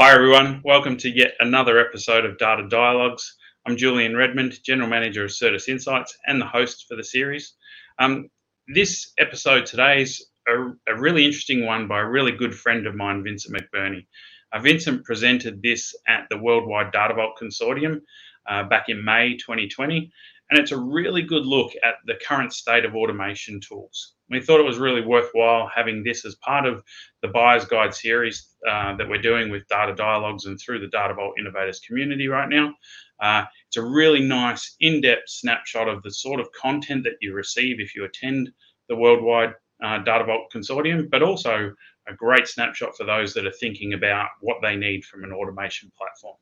Hi, everyone. Welcome to yet another episode of Data Dialogues. I'm Julien Redmond, General Manager of Certus Insights and the host for the series. Um, this episode today is a, a, really interesting one by a really good friend of mine, Vincent McBurney. Uh, Vincent presented this at the Worldwide Data Vault Consortium uh, back in May 2020, and it's a really good look at the current state of automation tools. We thought it was really worthwhile having this as part of the Buyer's Guide series uh, that we're doing with Data Dialogues and through the Data Vault Innovators community right now. Uh, it's a really nice, in depth snapshot of the sort of content that you receive if you attend the Worldwide uh, Data Vault Consortium, but also a great snapshot for those that are thinking about what they need from an automation platform.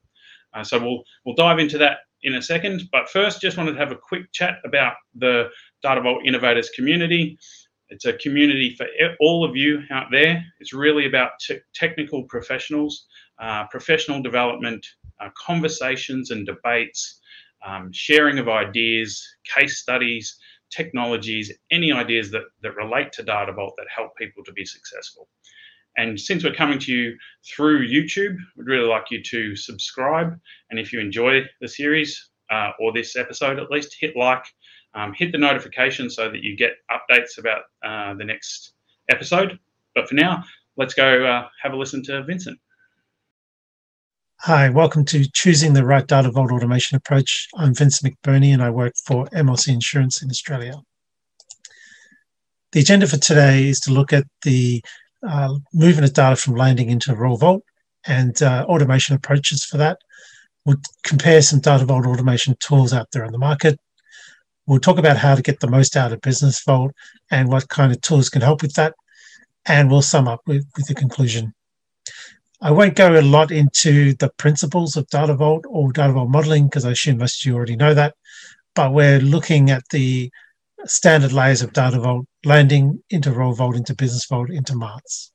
Uh, so we'll we'll dive into that in a second. But first, just wanted to have a quick chat about the Data Vault Innovators community. It's a community for all of you out there. It's really about technical professionals, uh, professional development, uh, conversations and debates, um, sharing of ideas, case studies, technologies, any ideas that, that relate to Data Vault that help people to be successful. And since we're coming to you through YouTube, we'd really like you to subscribe. And if you enjoy the series uh, or this episode at least, hit like, um, hit the notification so that you get updates about uh, the next episode. But for now, let's go uh, have a listen to Vincent. Hi, welcome to Choosing the Right Data Vault Automation Approach. I'm Vincent McBurney and I work for MLC Insurance in Australia. The agenda for today is to look at the uh, movement of data from landing into Raw Vault and uh, automation approaches for that. We'll compare some Data Vault automation tools out there on the market. We'll talk about how to get the most out of Business Vault and what kind of tools can help with that. And we'll sum up with, with the conclusion. I won't go a lot into the principles of Data Vault or Data Vault modeling because I assume most of you already know that. But we're looking at the standard layers of Data Vault, landing into Raw Vault, into Business Vault, into Marts.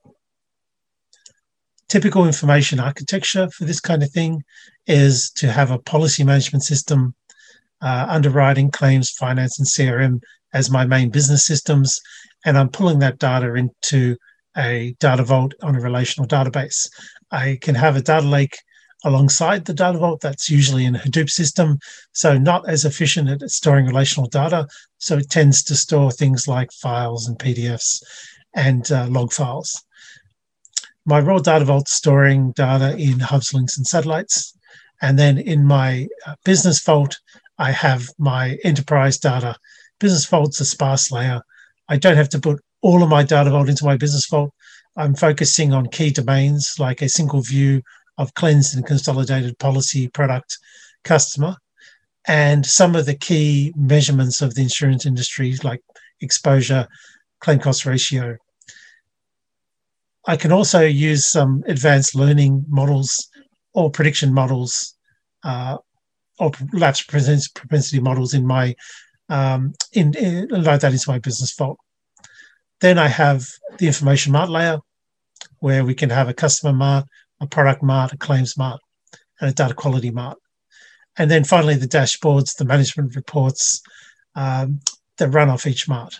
Typical information architecture for this kind of thing is to have a policy management system, uh, underwriting, claims, finance, and CRM as my main business systems. And I'm pulling that data into a data vault on a relational database. I can have a data lake alongside the data vault. That's usually in a Hadoop system, so not as efficient at storing relational data. So it tends to store things like files and PDFs and uh, log files. My raw data vault storing data in hubs, links, and satellites. And then in my uh, business vault, I have my enterprise data. Business vault's a sparse layer. I don't have to put all of my data vault into my business vault. I'm focusing on key domains like a single view of cleansed and consolidated policy product customer and some of the key measurements of the insurance industry like exposure claim cost ratio i can also use some advanced learning models or prediction models uh, or lapse propensity models in my um, in, in load that into my business vault then i have the information mart layer where we can have a customer mart a product mart, a claims mart, and a data quality mart. And then finally, the dashboards, the management reports um, that run off each mart.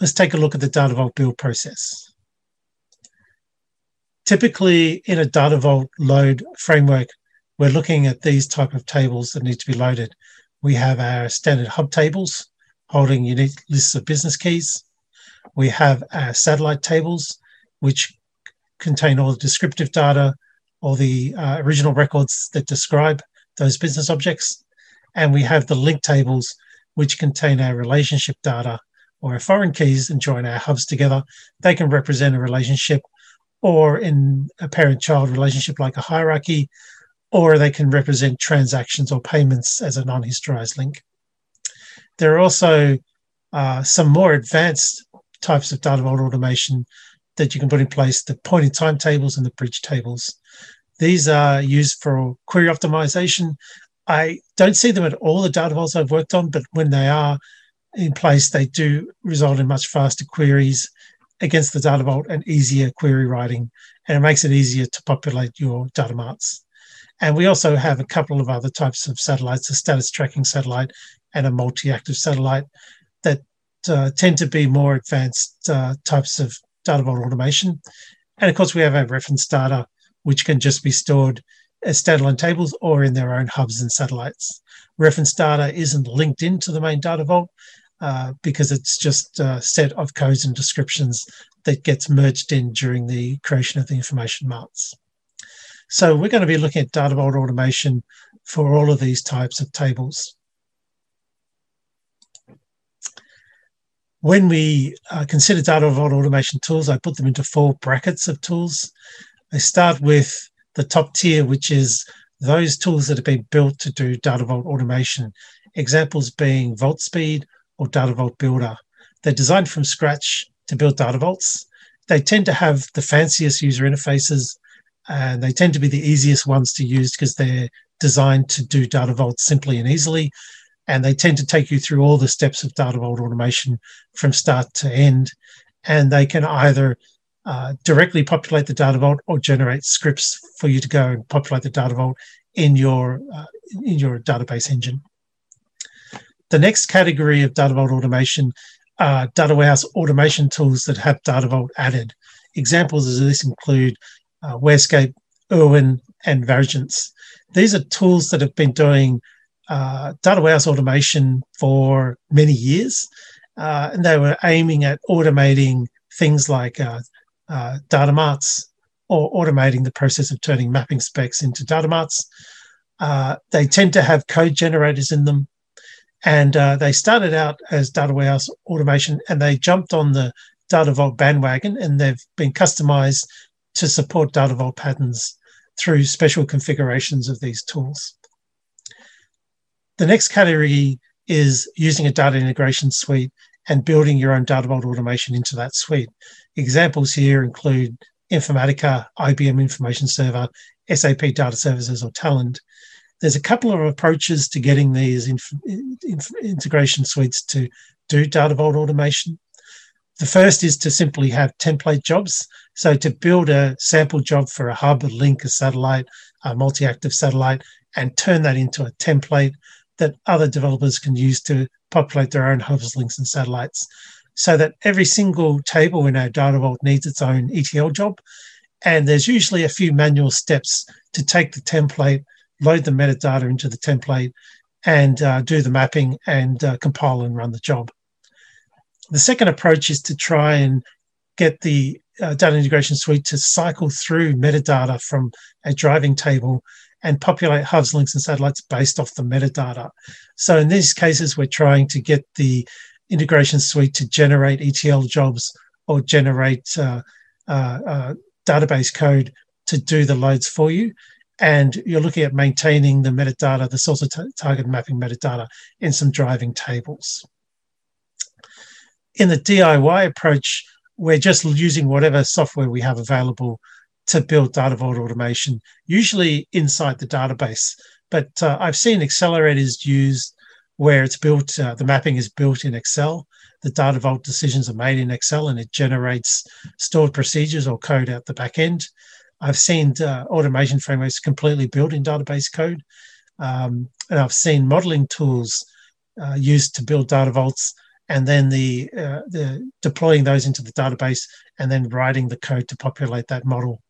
Let's take a look at the Data Vault build process. Typically, in a Data Vault load framework, we're looking at these type of tables that need to be loaded. We have our standard hub tables holding unique lists of business keys. We have our satellite tables which contain all the descriptive data, all the uh, original records that describe those business objects. And we have the link tables, which contain our relationship data or our foreign keys and join our hubs together. They can represent a relationship or in a parent child relationship like a hierarchy, or they can represent transactions or payments as a non historized link. There are also uh, some more advanced types of data vault automation that you can put in place the point in time tables and the bridge tables. These are used for query optimization. I don't see them at all the data vaults I've worked on, but when they are in place, they do result in much faster queries against the data vault and easier query writing, and it makes it easier to populate your data marts. And we also have a couple of other types of satellites, a status tracking satellite and a multi-active satellite that uh, tend to be more advanced uh, types of data vault automation. And of course, we have our reference data, which can just be stored as standalone tables or in their own hubs and satellites. Reference data isn't linked into the main data vault uh, because it's just a set of codes and descriptions that gets merged in during the creation of the information marts. So we're going to be looking at data vault automation for all of these types of tables. When we uh, consider data vault automation tools, I put them into four brackets of tools. I start with the top tier, which is those tools that have been built to do data vault automation. Examples being VaultSpeed or Data Vault Builder. They're designed from scratch to build data vaults. They tend to have the fanciest user interfaces and they tend to be the easiest ones to use because they're designed to do data vaults simply and easily. And they tend to take you through all the steps of data vault automation from start to end. And they can either uh, directly populate the data vault or generate scripts for you to go and populate the data vault in your uh, in your database engine. The next category of data vault automation are data warehouse automation tools that have data vault added. Examples of this include uh, WhereScape, erwin, and Varigence. These are tools that have been doing uh, data warehouse automation for many years, uh, and they were aiming at automating things like uh, uh, data marts or automating the process of turning mapping specs into data marts. Uh, they tend to have code generators in them. And uh, they started out as data warehouse automation and they jumped on the Data Vault bandwagon and they've been customized to support Data Vault patterns through special configurations of these tools. The next category is using a data integration suite and building your own data vault automation into that suite. Examples here include Informatica, IBM Information Server, SAP Data Services, or Talend. There's a couple of approaches to getting these inf- inf- integration suites to do data vault automation. The first is to simply have template jobs. So to build a sample job for a hub, a link, a satellite, a multi-active satellite, and turn that into a template that other developers can use to populate their own hubs, links, and satellites so that every single table in our data vault needs its own ETL job. And there's usually a few manual steps to take the template, load the metadata into the template, and uh, do the mapping and uh, compile and run the job. The second approach is to try and get the uh, data integration suite to cycle through metadata from a driving table and populate hubs, links, and satellites based off the metadata. So in these cases, we're trying to get the integration suite to generate ETL jobs or generate uh, uh, uh, database code to do the loads for you. And you're looking at maintaining the metadata, the source of t- target mapping metadata in some driving tables. In the DIY approach, we're just using whatever software we have available to build data vault automation, usually inside the database. But uh, I've seen accelerators used where it's built, uh, the mapping is built in Excel. The data vault decisions are made in Excel and it generates stored procedures or code out the back end. I've seen uh, automation frameworks completely built in database code. Um, and I've seen modeling tools uh, used to build data vaults and then the, uh, the deploying those into the database and then writing the code to populate that model.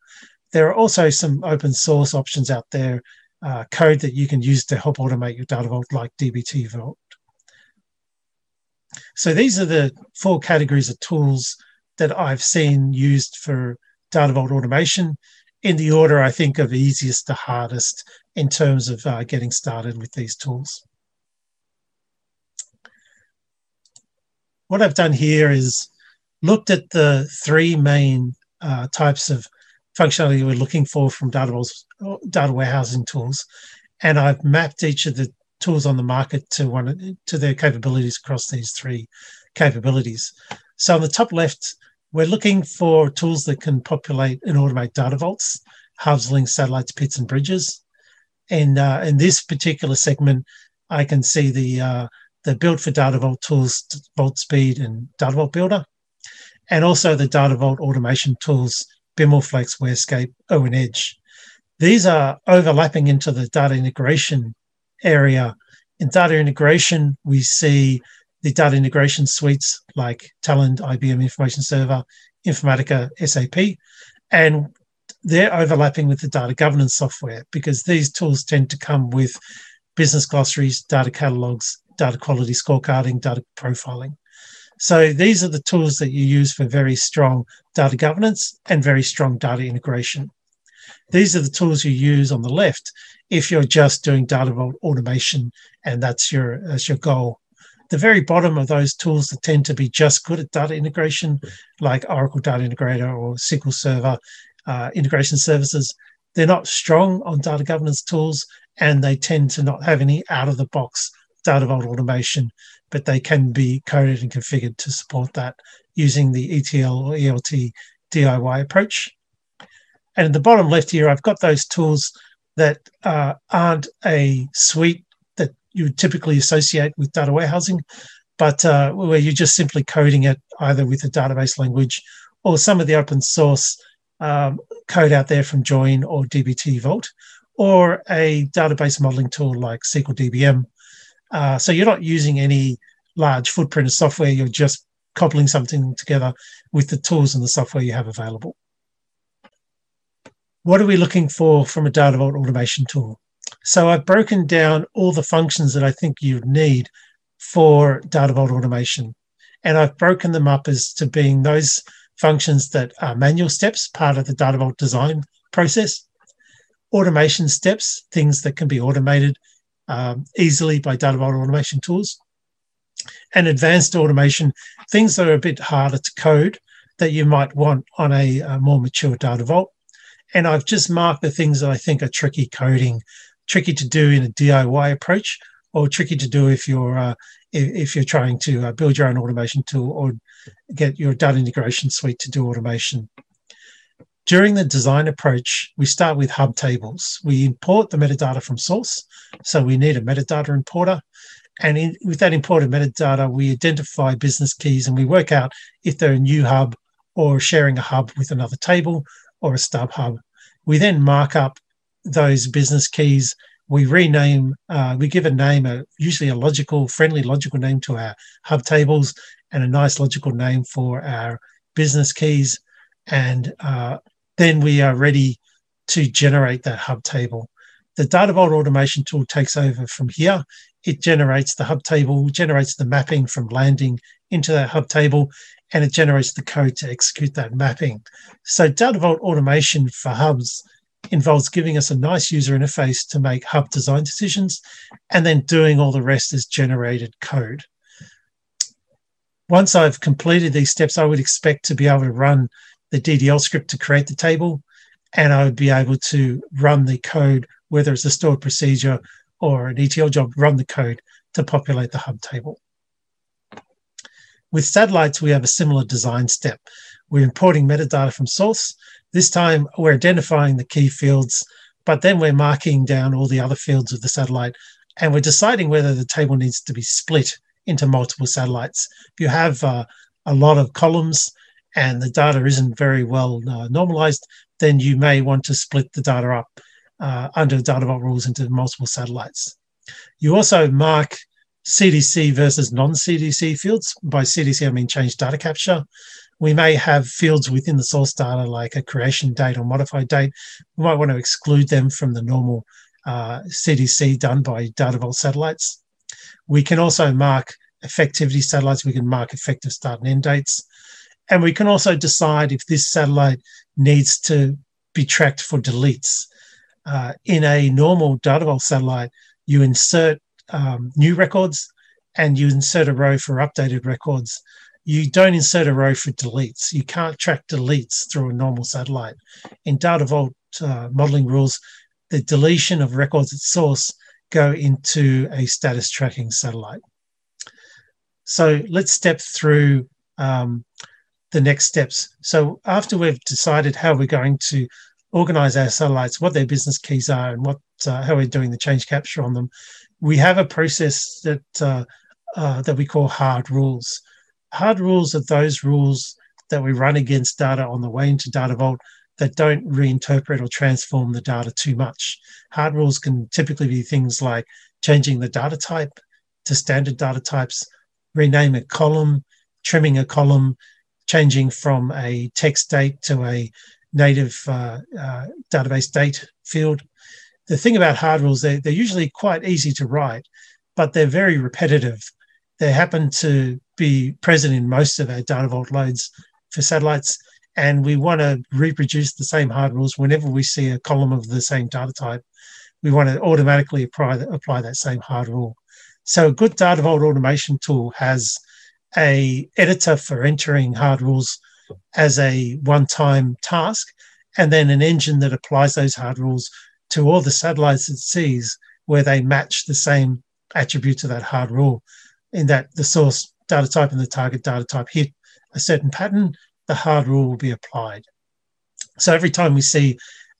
There are also some open source options out there uh, code that you can use to help automate your data vault like DBT Vault. So these are the four categories of tools that I've seen used for data vault automation in the order I think of easiest to hardest in terms of uh, getting started with these tools. What I've done here is looked at the three main uh, types of functionality we're looking for from data, data warehousing tools. And I've mapped each of the tools on the market to one to their capabilities across these three capabilities. So on the top left, we're looking for tools that can populate and automate data vaults, hubs, links, satellites, pits, and bridges. And uh, in this particular segment, I can see the uh, the build for data vault tools, VaultSpeed, and Data Vault Builder, and also the data vault automation tools BimlFlex, WhereScape, erwin Edge. These are overlapping into the data integration area. In data integration, we see the data integration suites like Talend, IBM Information Server, Informatica, SAP. And they're overlapping with the data governance software because these tools tend to come with business glossaries, data catalogs, data quality scorecarding, data profiling. So these are the tools that you use for very strong data governance and very strong data integration. These are the tools you use on the left if you're just doing data vault automation and that's your that's your goal. The very bottom of those tools that tend to be just good at data integration, like Oracle Data Integrator or SQL Server uh, integration services, they're not strong on data governance tools and they tend to not have any out of the box data vault automation, but they can be coded and configured to support that using the ETL or ELT DIY approach. And in the bottom left here, I've got those tools that uh, aren't a suite you typically associate with data warehousing, but uh, where you're just simply coding it either with a database language or some of the open source um, code out there from Join or DBT Vault, or a database modeling tool like SqlDBM. Uh, so you're not using any large footprint of software, you're just cobbling something together with the tools and the software you have available. What are we looking for from a data vault automation tool? So I've broken down all the functions that I think you'd need for data vault automation. And I've broken them up as to being those functions that are manual steps, part of the data vault design process, automation steps, things that can be automated um, easily by data vault automation tools, and advanced automation, things that are a bit harder to code that you might want on a, a more mature data vault. And I've just marked the things that I think are tricky coding, tricky to do in a DIY approach, or tricky to do if you're uh, if, you're trying to uh, build your own automation tool or get your data integration suite to do automation. During the design approach, we start with hub tables. We import the metadata from source. So we need a metadata importer. And in, with that imported metadata, we identify business keys and we work out if they're a new hub or sharing a hub with another table or a stub hub. We then mark up those business keys. We rename, uh, we give a name, a, usually a logical, friendly, logical name to our hub tables and a nice logical name for our business keys. And uh, then we are ready to generate that hub table. The Data Vault automation tool takes over from here. It generates the hub table, generates the mapping from landing into that hub table, and it generates the code to execute that mapping. So Data Vault automation for hubs involves giving us a nice user interface to make hub design decisions and then doing all the rest as generated code. Once I've completed these steps, I would expect to be able to run the DDL script to create the table, and I would be able to run the code, whether it's a stored procedure or an ETL job, run the code to populate the hub table. With satellites, we have a similar design step. We're importing metadata from source. This time, we're identifying the key fields, but then we're marking down all the other fields of the satellite, and we're deciding whether the table needs to be split into multiple satellites. If you have uh, a lot of columns, and the data isn't very well uh, normalized, then you may want to split the data up uh, under data vault rules into multiple satellites. You also mark CDC versus non-CDC fields. By CDC, I mean change data capture. We may have fields within the source data like a creation date or modified date. We might want to exclude them from the normal uh, CDC done by data vault satellites. We can also mark effectivity satellites. We can mark effective start and end dates. And we can also decide if this satellite needs to be tracked for deletes. Uh, in a normal data vault satellite, you insert um, new records and you insert a row for updated records. You don't insert a row for deletes. You can't track deletes through a normal satellite. In data vault uh, modeling rules, the deletion of records at source go into a status tracking satellite. So let's step through um, the next steps. So after we've decided how we're going to organize our satellites, what their business keys are, and what uh, how we're doing the change capture on them, we have a process that uh, uh, that we call hard rules. Hard rules are those rules that we run against data on the way into Data Vault that don't reinterpret or transform the data too much. Hard rules can typically be things like changing the data type to standard data types, rename a column, trimming a column, changing from a text date to a native uh, uh, database date field. The thing about hard rules, they, they're usually quite easy to write, but they're very repetitive. They happen to be present in most of our data vault loads for satellites, and we want to reproduce the same hard rules whenever we see a column of the same data type. We want to automatically apply, apply that same hard rule. So a good data vault automation tool has a editor for entering hard rules as a one-time task, and then an engine that applies those hard rules to all the satellites it sees where they match the same attributes of that hard rule in that the source data type and the target data type hit a certain pattern, the hard rule will be applied. So every time we see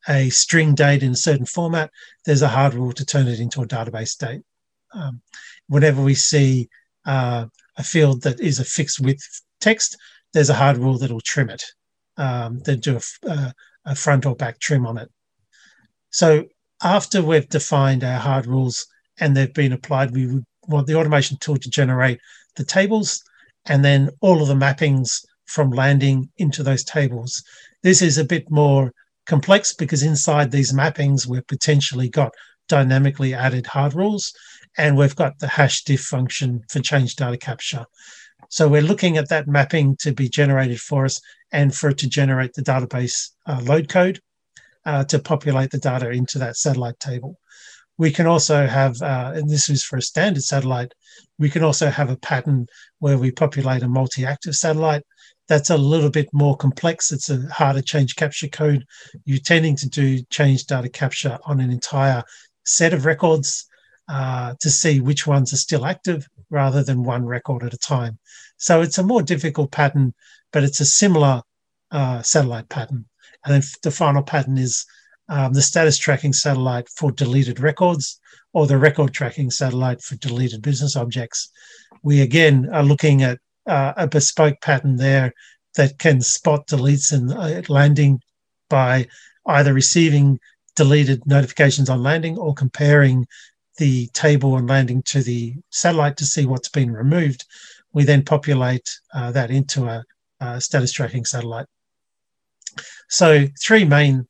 a string date in a certain format, there's a hard rule to turn it into a database date. Um, whenever we see uh, a field that is a fixed width text, there's a hard rule that will trim it, um, then do a, uh, a front or back trim on it. So after we've defined our hard rules and they've been applied, we would want the automation tool to generate the tables and then all of the mappings from landing into those tables. This is a bit more complex because inside these mappings, we've potentially got dynamically added hard rules and we've got the hash diff function for change data capture. So we're looking at that mapping to be generated for us and for it to generate the database uh, load code uh, to populate the data into that satellite table. We can also have, uh, and this is for a standard satellite, we can also have a pattern where we populate a multi-active satellite. That's a little bit more complex. It's a harder change capture code. You're tending to do change data capture on an entire set of records uh, to see which ones are still active rather than one record at a time. So it's a more difficult pattern, but it's a similar uh, satellite pattern. And then the final pattern is um, the status tracking satellite for deleted records or the record tracking satellite for deleted business objects. We again are looking at uh, a bespoke pattern there that can spot deletes and uh, landing by either receiving deleted notifications on landing or comparing the table on landing to the satellite to see what's been removed. We then populate uh, that into a, a, status tracking satellite. So three main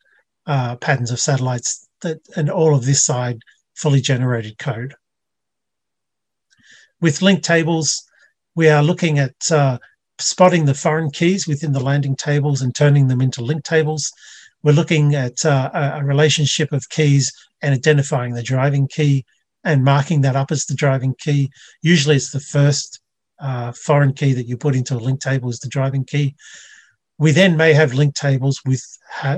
uh, patterns of satellites that, and all of this side fully generated code. With link tables, we are looking at uh, spotting the foreign keys within the landing tables and turning them into link tables. We're looking at uh, a relationship of keys and identifying the driving key and marking that up as the driving key. Usually it's the first uh, foreign key that you put into a link table is the driving key. We then may have link tables with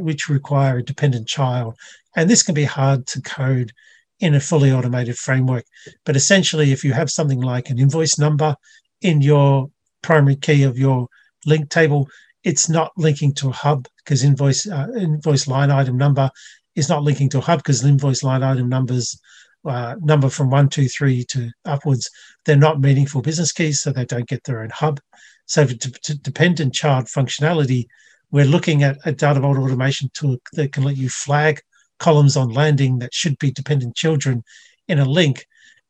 which require a dependent child, and this can be hard to code in a fully automated framework. But essentially, if you have something like an invoice number in your primary key of your link table, it's not linking to a hub because invoice uh, invoice line item number is not linking to a hub because invoice line item numbers uh, number from one, two, three to upwards, they're not meaningful business keys, so they don't get their own hub. So for dependent child functionality, we're looking at a data vault automation tool that can let you flag columns on landing that should be dependent children in a link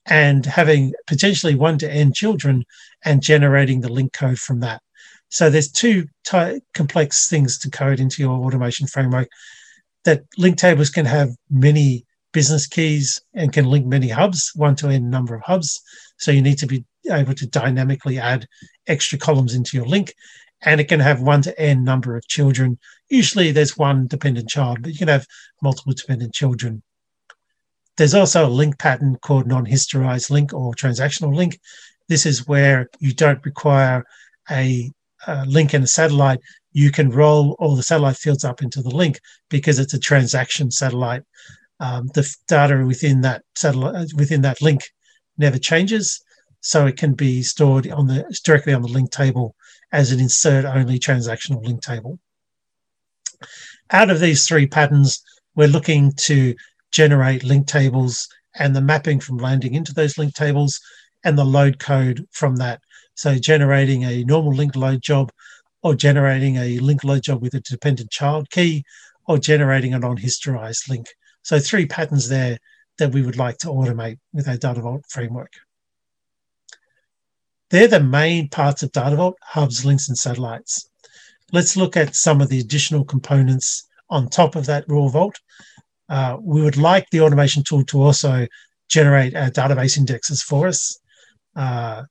and having potentially one to n children and generating the link code from that. So there's two ty- complex things to code into your automation framework that link tables can have many business keys and can link many hubs, one to n number of hubs. So you need to be able to dynamically add extra columns into your link. And it can have one to n number of children. Usually there's one dependent child, but you can have multiple dependent children. There's also a link pattern called non-historized link or transactional link. This is where you don't require a, a link in a satellite. You can roll all the satellite fields up into the link because it's a transaction satellite um, the data within that satellite uh, within that link never changes, so it can be stored on the directly on the link table as an insert only transactional link table. Out of these three patterns, we're looking to generate link tables and the mapping from landing into those link tables and the load code from that. So generating a normal link load job or generating a link load job with a dependent child key or generating a non-historized link. So three patterns there that we would like to automate with our Data Vault framework. They're the main parts of Data Vault, hubs, links, and satellites. Let's look at some of the additional components on top of that raw vault. Uh, we would like the automation tool to also generate our database indexes for us. Uh,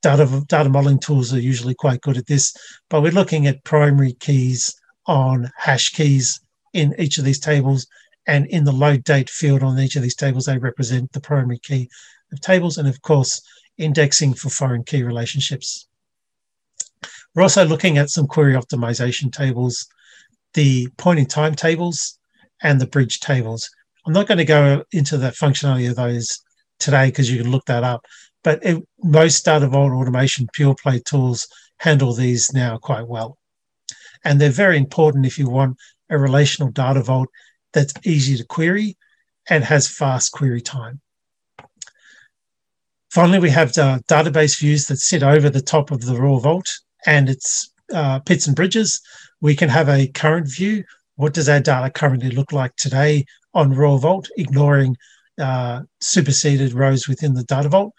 data, data modeling tools are usually quite good at this, but we're looking at primary keys on hash keys in each of these tables. And in the load date field on each of these tables, they represent the primary key of tables. And of course, indexing for foreign key relationships. We're also looking at some query optimization tables, the point in time tables, and the bridge tables. I'm not going to go into the functionality of those today because you can look that up. But it, most Data Vault automation pure play tools handle these now quite well. And they're very important if you want a relational data vault that's easy to query and has fast query time. Finally, we have the database views that sit over the top of the raw vault and its uh, pits and bridges. We can have a current view. What does our data currently look like today on raw vault, ignoring uh, superseded rows within the data vault,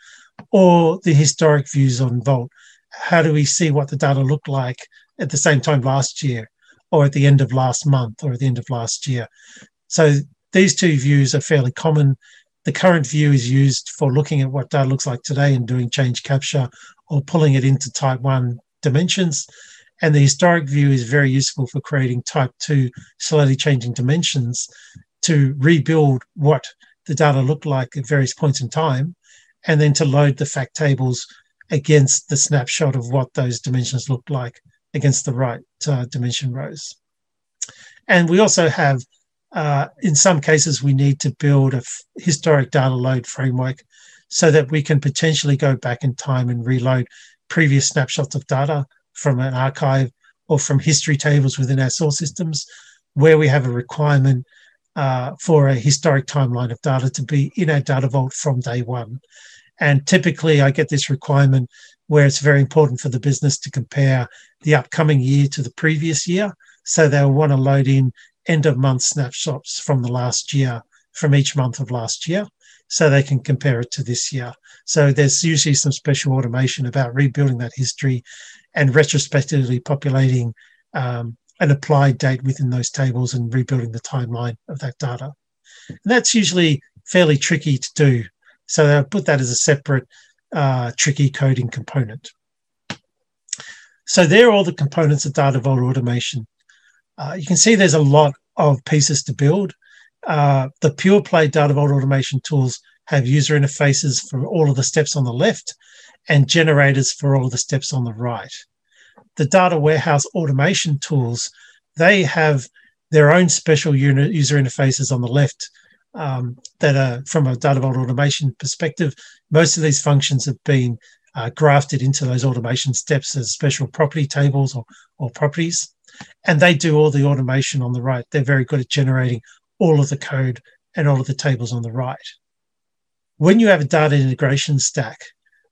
or the historic views on vault? How do we see what the data looked like at the same time last year, or at the end of last month, or at the end of last year? So these two views are fairly common the current view is used for looking at what data looks like today and doing change capture or pulling it into type 1 dimensions. And the historic view is very useful for creating type 2 slowly changing dimensions to rebuild what the data looked like at various points in time and then to load the fact tables against the snapshot of what those dimensions looked like against the right uh, dimension rows. And we also have uh, in some cases, we need to build a historic data load framework so that we can potentially go back in time and reload previous snapshots of data from an archive or from history tables within our source systems where we have a requirement uh, for a historic timeline of data to be in our data vault from day one. And typically, I get this requirement where it's very important for the business to compare the upcoming year to the previous year. So they'll want to load in end of month snapshots from the last year, from each month of last year, so they can compare it to this year. So there's usually some special automation about rebuilding that history and retrospectively populating um, an applied date within those tables and rebuilding the timeline of that data. And that's usually fairly tricky to do. So they'll put that as a separate uh, tricky coding component. So there are all the components of Data Vault automation. Uh, you can see there's a lot of pieces to build. Uh, the pure play data vault automation tools have user interfaces for all of the steps on the left and generators for all of the steps on the right. The data warehouse automation tools, they have their own special user interfaces on the left um, that are from a data vault automation perspective. Most of these functions have been uh, grafted into those automation steps as special property tables or, or properties and they do all the automation on the right. They're very good at generating all of the code and all of the tables on the right. When you have a data integration stack,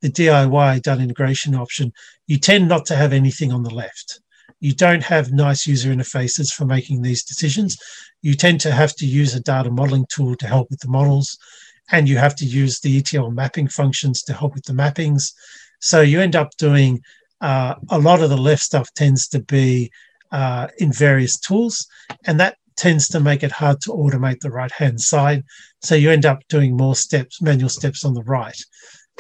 the DIY data integration option, you tend not to have anything on the left. You don't have nice user interfaces for making these decisions. You tend to have to use a data modeling tool to help with the models, and you have to use the ETL mapping functions to help with the mappings. So you end up doing uh, a lot of the left stuff tends to be uh, in various tools, and that tends to make it hard to automate the right hand side. So you end up doing more steps, manual steps on the right.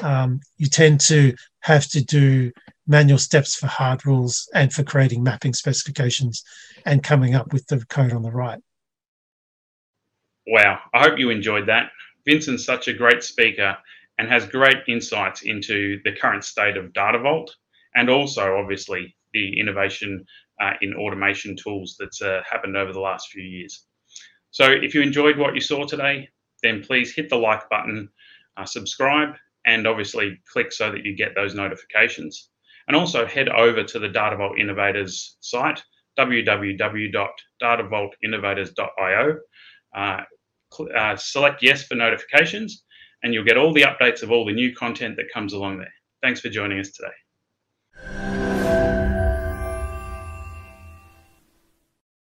Um, you tend to have to do manual steps for hard rules and for creating mapping specifications and coming up with the code on the right. Wow, I hope you enjoyed that. Vincent's such a great speaker and has great insights into the current state of Data Vault and also, obviously, the innovation uh, in automation tools that's uh, happened over the last few years. So if you enjoyed what you saw today, then please hit the like button, uh, subscribe, and obviously click so that you get those notifications. And also head over to the Datavault Innovators site, www.datavaultinnovators.io. Uh, uh, select yes for notifications, and you'll get all the updates of all the new content that comes along there. Thanks for joining us today.